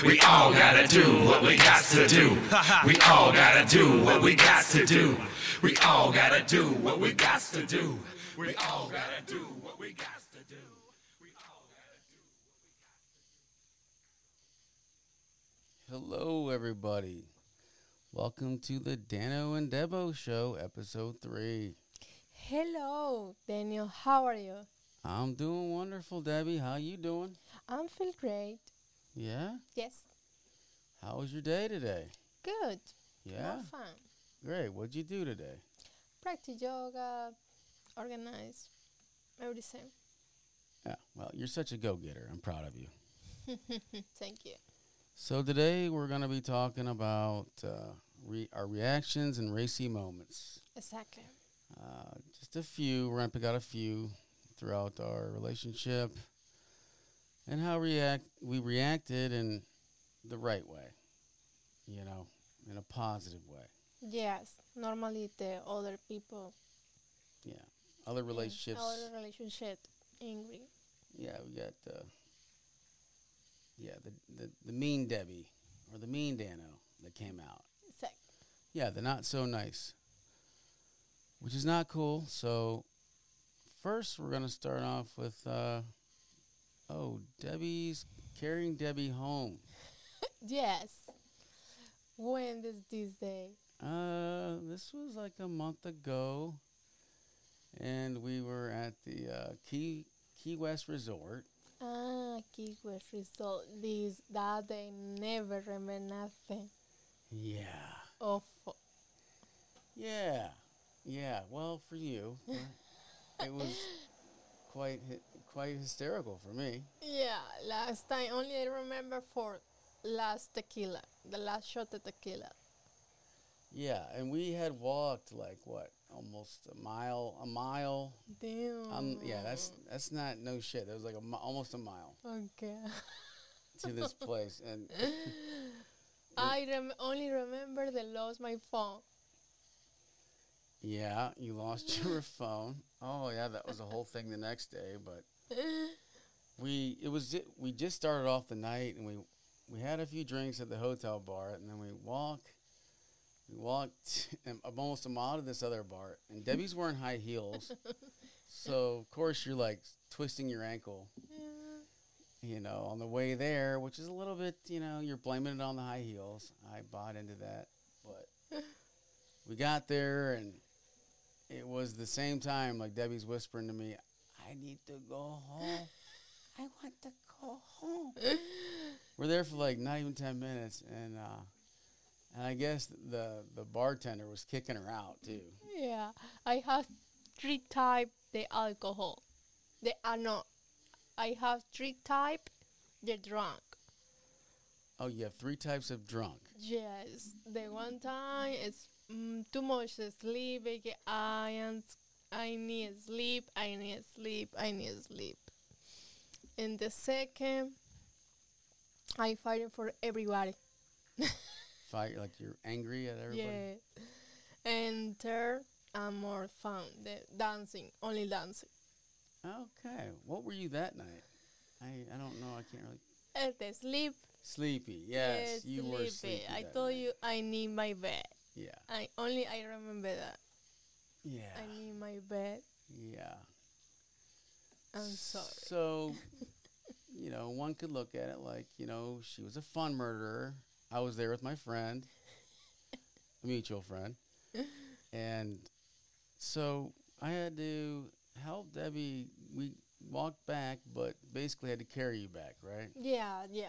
to do. We all gotta do what we got to do. We all gotta do what we got to do. We all gotta do what we got to do. We all gotta do what we got to do. We all gotta do. What we got to do. Hello, everybody. Welcome to the Dano and Debo Show, episode three. Hello, Daniel. How are you? I'm doing wonderful, Debbie. How you doing? I'm feel great. Yeah. Yes, How was your day today? good. Yeah. More fun. Great. What'd you do today? Practice yoga, organize, everything. Yeah. Well, you're such a go-getter. I'm proud of you. Thank you. So today we're gonna be talking about uh, re- our reactions and racy moments. Exactly. Uh, just a few. We're gonna pick out a few throughout our relationship, and how react we reacted in the right way. You know, in a positive way. Yes, normally the other people, Yeah. Other relationships. other relationship, angry. Yeah, we got. Uh, yeah, the, the the mean Debbie or the mean Dano that came out. Exactly. Yeah, they're not so nice, which is not cool. So, first, we're going to start off with uh, oh, Debbie's carrying Debbie home. Yes. When is this day? Uh, this was like a month ago, and we were at the uh, Key Key West Resort. Ah, Key West Resort. This that they never remember nothing. Yeah, Awful. yeah, yeah. Well, for you, it was quite quite hysterical for me. Yeah, last time only I remember for last tequila, the last shot of tequila. Yeah, and we had walked like what, almost a mile, a mile. Damn. Um, yeah, that's that's not no shit. That was like a mi- almost a mile okay. to this place, and I rem- only remember the lost my phone. Yeah, you lost your phone. Oh yeah, that was a whole thing the next day. But we it was we just started off the night, and we we had a few drinks at the hotel bar, and then we walk. We walked um, almost a mile to this other bar, and Debbie's wearing high heels. So of course you're like twisting your ankle, you know, on the way there, which is a little bit, you know, you're blaming it on the high heels. I bought into that, but we got there and it was the same time like Debbie's whispering to me, "I need to go home. I want to go home." We're there for like not even ten minutes, and uh, and I guess the the bartender was kicking her out too. yeah, I have three type the alcohol. They are not. I have three type the drunk. Oh, you have three types of drunk. Yes, the one time is mm, too much sleep. I am, I need sleep. I need sleep. I need sleep. And the second, I fighting for everybody. Fight like you're angry at everybody. Yeah. And third, I'm more fun. The dancing, only dancing. Okay. What were you that night? I I don't know. I can't really. And the sleep. Sleepy. Yes, you were sleepy. I told night. you I need my bed. Yeah. I only I remember that. Yeah. I need my bed. Yeah. I'm sorry. So, you know, one could look at it like, you know, she was a fun murderer. I was there with my friend, a mutual friend. And so I had to help Debbie. We walked back, but basically had to carry you back, right? Yeah, yeah,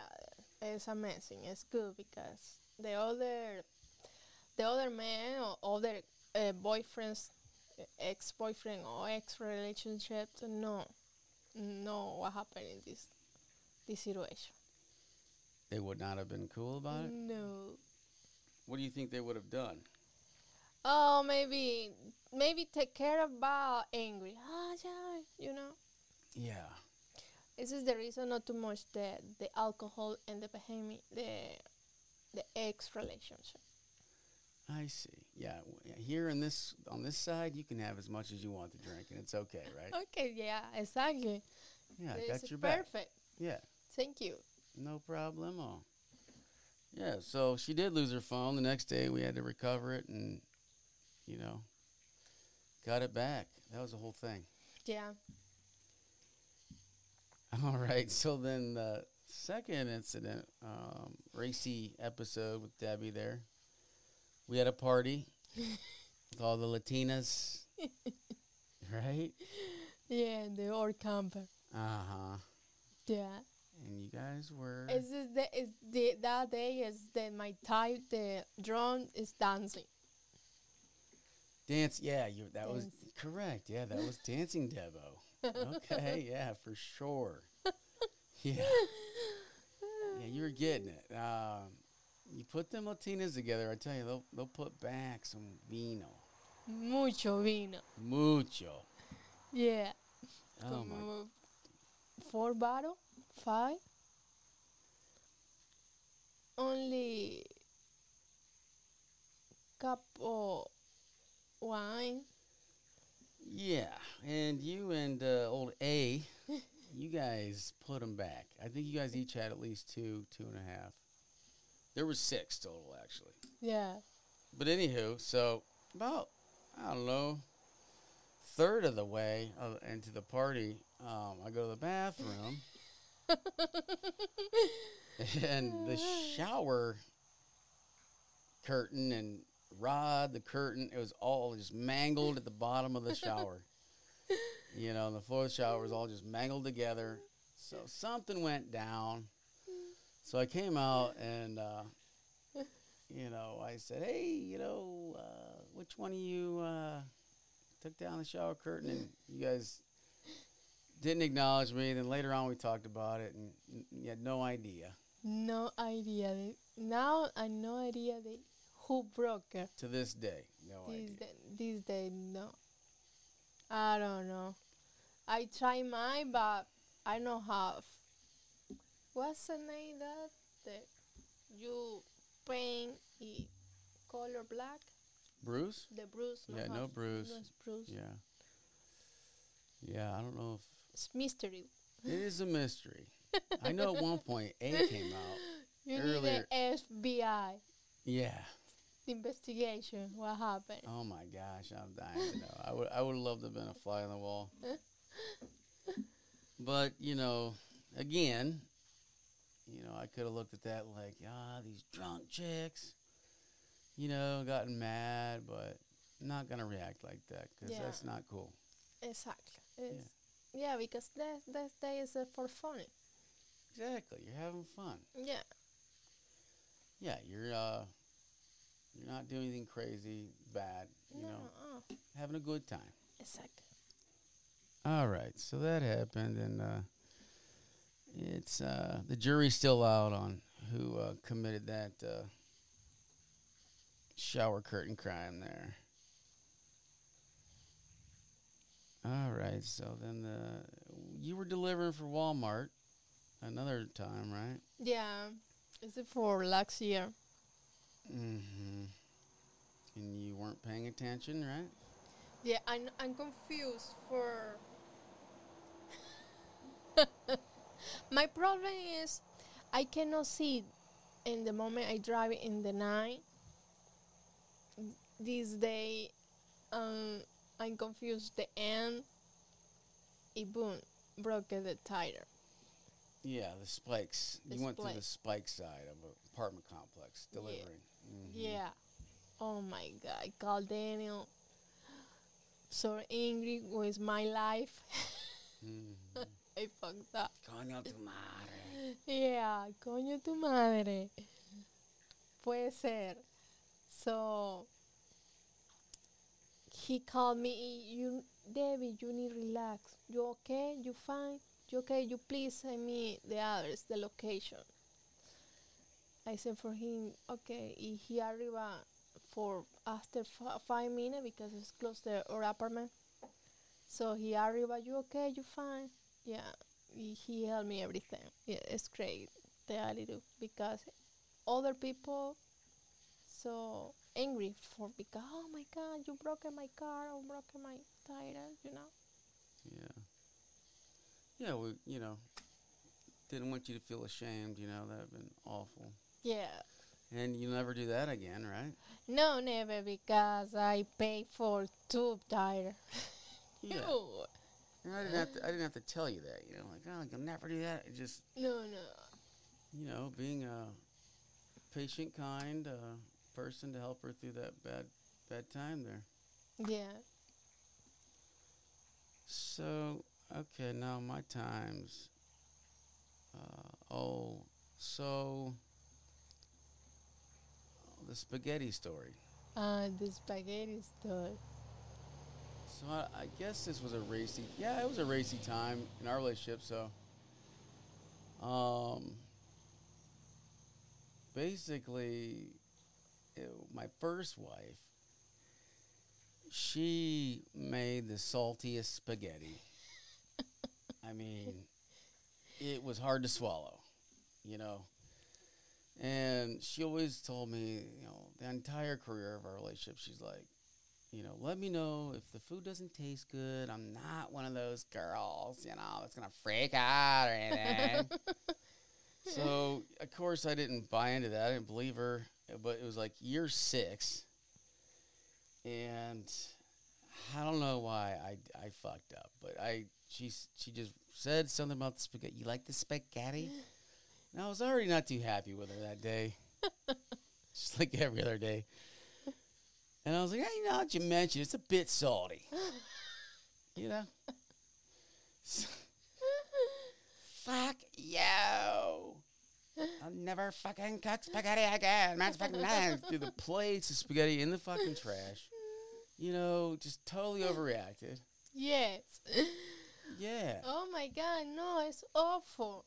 it's amazing. It's good because the other, the other man or other uh, boyfriends, ex boyfriend or ex relationship, no, no, what happened in this, this situation? They would not have been cool about it. No. What do you think they would have done? Oh, maybe, maybe take care about angry. Ah, yeah, you know. Yeah. This is the reason not too much the the alcohol and the behavior, the the ex relationship. I see. Yeah, here in this on this side, you can have as much as you want to drink, and it's okay, right? Okay, yeah, exactly. Yeah, I This got your back. perfect. Yeah. Thank you. No problemo. Yeah, so she did lose her phone. The next day we had to recover it and, you know, got it back. That was the whole thing. Yeah. All right. So then the second incident, um, racy episode with Debbie there. We had a party with all the Latinas, right? Yeah, and the old camper. Uh huh. Yeah. And you guys were. Is this the is the that day is that my type the drone is dancing. Dance, yeah, you that was correct. Yeah, that was dancing Debo. Okay, yeah, for sure. Yeah, yeah, you were getting it. Um, you put them Latinas together, I tell you, they'll they'll put back some vino, Mucho vino. mucho. Yeah. Oh my, four bottle, five. Only cup of wine. yeah. And you and uh, old A, you guys put them back. I think you guys each had at least two, two and a half. There was six total, actually. Yeah. But anywho, so about I don't know, third of the way into the party, um, I go to the bathroom, and the shower curtain and rod, the curtain, it was all just mangled at the bottom of the shower. you know, and the floor of the shower was all just mangled together. So something went down. So I came out and, uh, you know, I said, hey, you know, uh, which one of you uh, took down the shower curtain? And you guys didn't acknowledge me. Then later on, we talked about it, and you had no idea. No idea. Now I no idea the who broke it. To this day, no This idea. day, this day, no. I don't know. I try mine, but I don't have. What's the name that that you paint i color black? Bruce? The bruise. Yeah, no bruise. no bruise. Yeah. Yeah, I don't know if It's mystery. it is a mystery. I know at one point A came out. You Earlier- need the FBI Yeah. investigation. What happened? Oh my gosh, I'm dying to know. I would I would have loved to have been a fly on the wall. But, you know, again, you know, I could have looked at that like, ah, these drunk chicks, you know, gotten mad, but I'm not going to react like that because Yeah. that's not cool. Exactly. It's, yeah. because that that day is uh, for fun. Exactly. You're having fun. Yeah. Yeah, you're uh you're not doing anything crazy bad, you no. know, uh, having a good time. exactly. All right, so that happened, and uh, it's uh, the jury's still out on who uh, committed that uh, shower curtain crime there. All right, so then the you were delivering for Walmart another time, right? Yeah. Is it for last year? Mm-hmm. And you weren't paying attention, right? Yeah, I'm, I'm confused for. My problem is I cannot see in the moment I drive in the night. This day, um, I'm confused. The end, it boom, broke the tire. Yeah, the spikes. The you went to the spike. side of an apartment complex delivering. Mhm. Yeah. Oh my god, I called Daniel. So angry with my life. Mhm. I fucked up. Coño tu madre. Yeah, coño tu madre. Puede ser. So he called me. You, Debbie, you need relax. You okay? You fine? You okay? You please send me the address, the location. I said for him, okay. y He arriba for after f- five minutes because it's close to our apartment. So he arriba. You okay? You fine? Yeah he he helped me everything. Yeah, it's great the attitude because other people so angry for because oh my god you broken my car or broken my tire you know Yeah. Yeah, we you know didn't want you to feel ashamed. You know that'd been awful. Yeah. And you'll never do that again, right? No, never because I pay for tube tire. no. And I didn't have to. I didn't have to tell you that. You know, like oh, you'll never do that. It just No, no. you know, being a patient, kind uh, person to help her through that bad bad time there. Yeah. So okay, now my times. Uh, oh, so the spaghetti story. Uh, the spaghetti story. So I, I guess this was a racy. Yeah, it was a racy time in our relationship. So, um, basically, it, my first wife, she made the saltiest spaghetti. I mean, it was hard to swallow, you know. And she always told me, you know, the entire career of our relationship, she's like, you know, let me know if the food doesn't taste good. I'm not one of those girls, you know, that's gonna freak out or anything. so of course I didn't buy into that. I didn't believe her. But it was like year six, and I don't know why I, I fucked up, but I she she just said something about the spaghetti. You like the spaghetti? And I was already not too happy with her that day, just like every other day. And I was like, hey, now that you mention it's a bit salty. you know? Fuck you. I'll never fucking cook spaghetti again. Man, fucking nice. Threw the plates of spaghetti in the fucking trash. You know, just totally overreacted. Yes. Yeah. Oh my god, no, it's awful.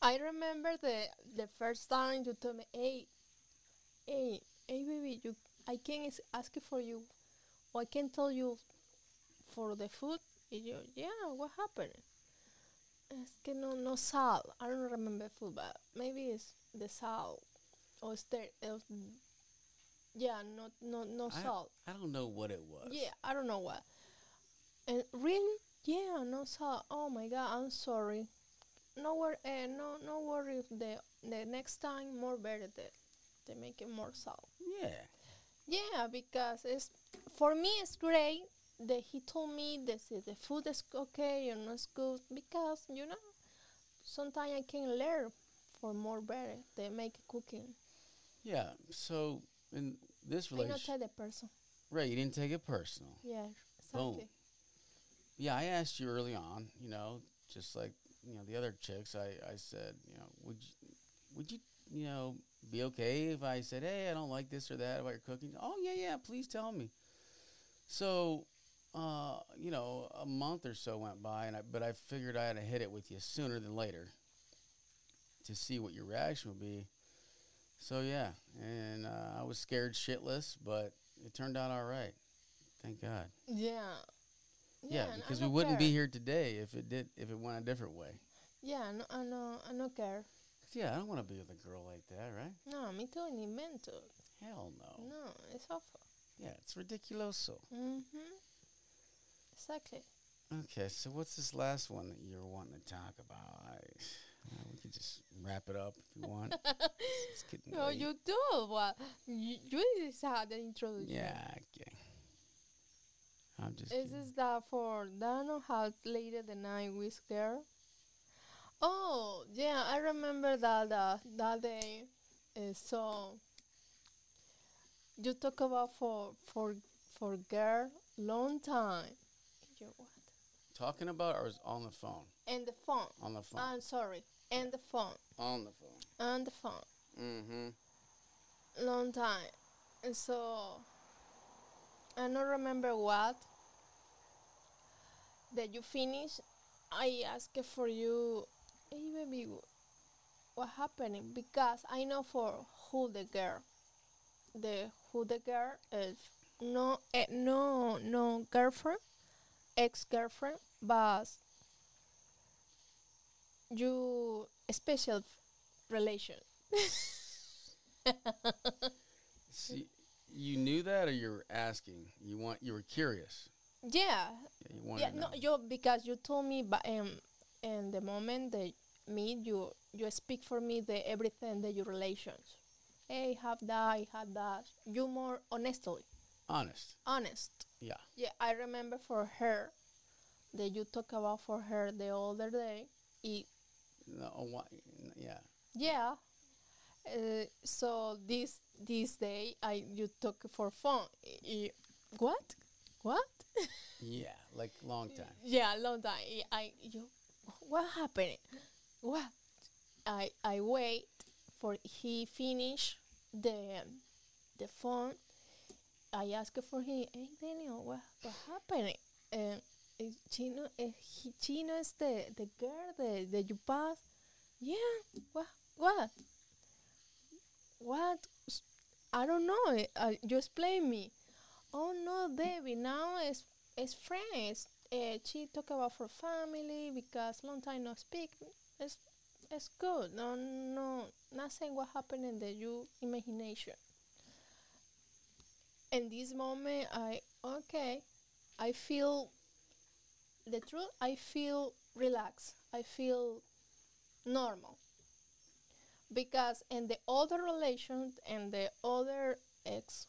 I remember the the first time you told me, hey, hey, hey, baby, you, I can is- ask for you, or I can't tell you for the food. And you, yeah, what happened? Es que no, no salt. I don't remember food, but maybe it's the salt, or it's the, it yeah, no, no, no I- salt. I don't know what it was. Yeah, I don't know what. And really, yeah, no salt. Oh my God, I'm sorry. No worry, uh, no, no worry. The the next time more better the, they make it more salt. Yeah. Yeah, because it's for me it's great that he told me this is the food is okay or not good because you know sometimes I can learn for more better they make cooking. Yeah. So in this relationship, I not relationship, tell personal. right? You didn't take it personal. Yeah, Boom. exactly. Yeah, I asked you early on. You know, just like you know the other chicks. I I said, you know, would you would you you know be okay if I said, hey, I don't like this or that about your cooking? Oh yeah, yeah. Please tell me. So, uh, you know, a month or so went by, and I but I figured I had to hit it with you sooner than later to see what your reaction would be. So yeah, and uh, I was scared shitless, but it turned out all right. Thank God. Yeah. Yeah, I because we wouldn't be here today if it did if it went a different way. Yeah, no, I know, I don't care. Yeah, I don't want to be with a girl like that, right? No, me too, ni invento. Hell no. No, it's awful. Yeah, it's ridiculoso. Mm-hmm. Exactly. Okay, so what's this last one that you're wanting to talk about? I, well, we could just wrap it up if you want. it's getting No, late. you do. What? You, you decide the introduction. Yeah, okay. I'm just. Is kidding. this that for Dano has later the night with girl? Oh, yeah, I remember that uh, that day. Uh, so you talk about for for for girl long time. You what? talking about or is on the phone? And the phone. On the phone. I'm sorry. And the phone. on the phone. And the phone. Mm-hmm. long time. And so I don't remember what that you finish. I asked for you, hey baby, what happening? Because I know for who the girl, the who the girl is no eh, no no girlfriend, ex girlfriend, but you special relation. See, you knew that, or you were asking? You want? You were curious. Yeah, Yeah, you wanted yeah, no, you because you told me, but um, in the moment that meet you, you speak for me the everything that your relations. Hey, have that, I had that. You more honestly, Honest. honest. Yeah. Yeah, I remember for her that you talk about for her the other day. It, No, oh, why, yeah. yeah. Uh, so this this day I you talk for fun. I- what? What? Yeah. Like long time. yeah, long time. I, I you what happened? What? I I wait for he finish the the phone. I ask for him. Hey Daniel, what what happened? And Chino, uh, he, Chino is the the girl that that you pass. Yeah. What? What? What? I don't know. Uh, you explain me. Oh no, Debbie. Now it's it's friends. Uh, she talk about her family because long time no speak. It's it's good. No no nothing what happened in the you imagination. In this moment, I okay. I feel the truth. I feel relaxed. I feel normal because in the other relation and the other ex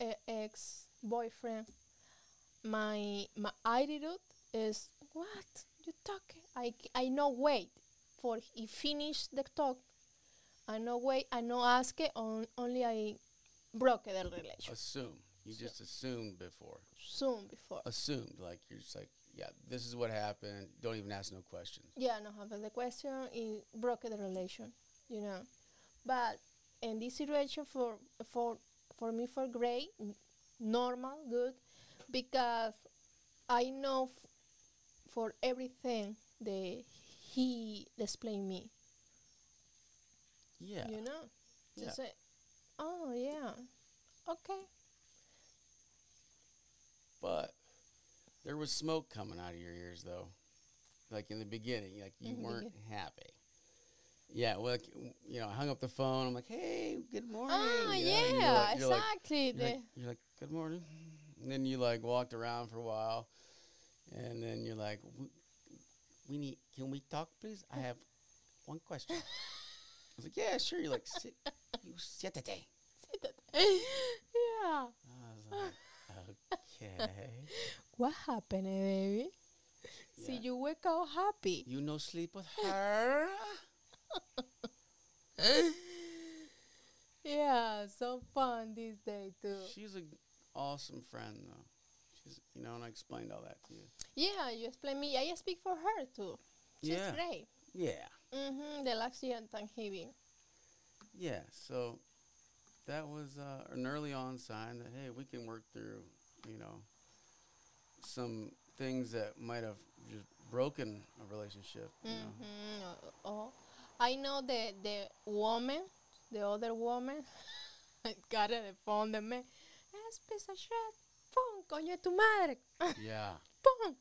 uh, ex boyfriend my my attitude is what you talking i no wait for he finish the talk i no wait i no ask it on only i broke the relation Assume. You just assumed before. soon before Assumed. Like you're just like, yeah, this is what happened. Don't even ask no questions. yeah no have the question it broke the relation you know but in this situation for for for me for great normal good because i know f- for everything that he explained me Yeah. you know Yeah. just say oh yeah okay But there was smoke coming out of your ears, though. Like in the beginning, like you weren't happy. Yeah, well, like, you know, I hung up the phone. I'm like, "Hey, good morning." Oh, you know, yeah you're like- you're like- exactly You're like, you're like, good morning. And then you like walked around for a while, and then you're like, we, we need, can we talk, please? I have one question. I was like, yeah, sure. You're like, sit, you siéntate. yeah I was like, okay. what happened eh, baby see you wake up happy You no sleep with her? yeah so fun this day too She's an awesome friend, though. She's, you know, and I explained all that to you. yeah you explain me i speak for her too she's Yeah. great Yeah. mm-hmm year in Thanksgiving Yeah, so that was uh, an early on sign that hey, we can work through, you know, some things that might have just broken a relationship. You? Mm-hmm. Oh, I know the the woman, the other woman, got the phone the me. Es piece of shit. Pum, coño de tu madre. Yeah, Pum.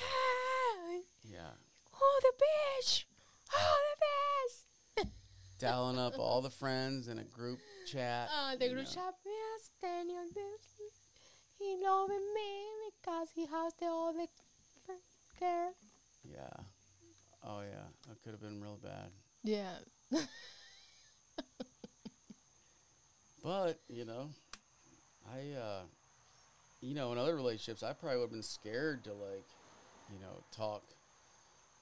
Ay, yeah. Oh, the bitch. Oh, the bitch. Dialing up all the friends in a group chat. Uh, the group know. chat, yes, Daniel, this. He loving me because he has the other girl. Yeah. Oh yeah, that could have been real bad. Yeah. But you know, I, uh, you know, in other relationships, I probably would have been scared to like, you know, talk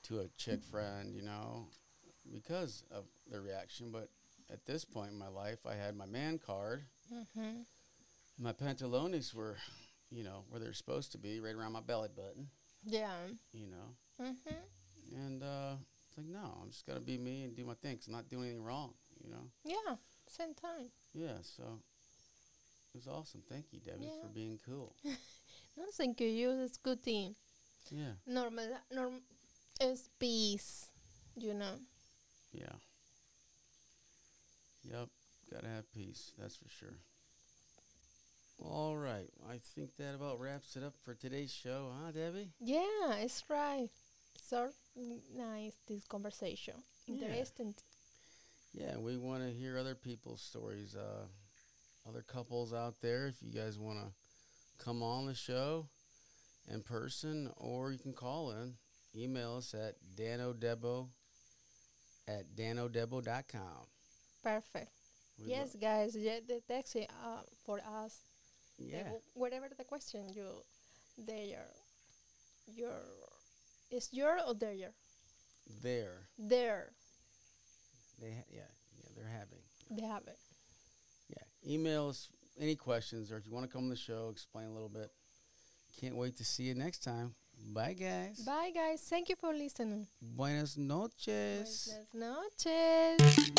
to a chick friend, you know, because of the reaction. But at this point in my life, I had my man card. Mm-hmm. My pantalones were, you know, where they're supposed to be, right around my belly button, Yeah. you know. Mm-hmm. And uh, it's like, no, I'm just gonna be me and do my thing. I'm not doing anything wrong, you know. Yeah. Same time. Yeah, so it was awesome. Thank you, Debbie, Yeah. for being cool. No, thank you. You is good thing. Yeah, Normal, norm, is peace. You know. yeah. Yep, gotta have peace, that's for sure. All right, I think that about wraps it up for today's show, huh, Debbie? Yeah, it's right. So nice this conversation. Yeah. Interesting. Yeah, we want to hear other people's stories, uh, other couples out there. If you guys want to come on the show in person, or you can call in, email us at danodebo at danodebo.com. Perfect. We yes, lo- guys, yeah, the text uh, for us. the yeah. w- whatever the question you, they are, your, is your or their? There. Their, They ha- yeah, yeah, they're having. they have it. Yeah. Emails any questions or if you want to come on the show, explain a little bit. Can't wait to see you next time. Bye guys. Bye, guys. Thank you for listening. Buenas noches. Buenas noches.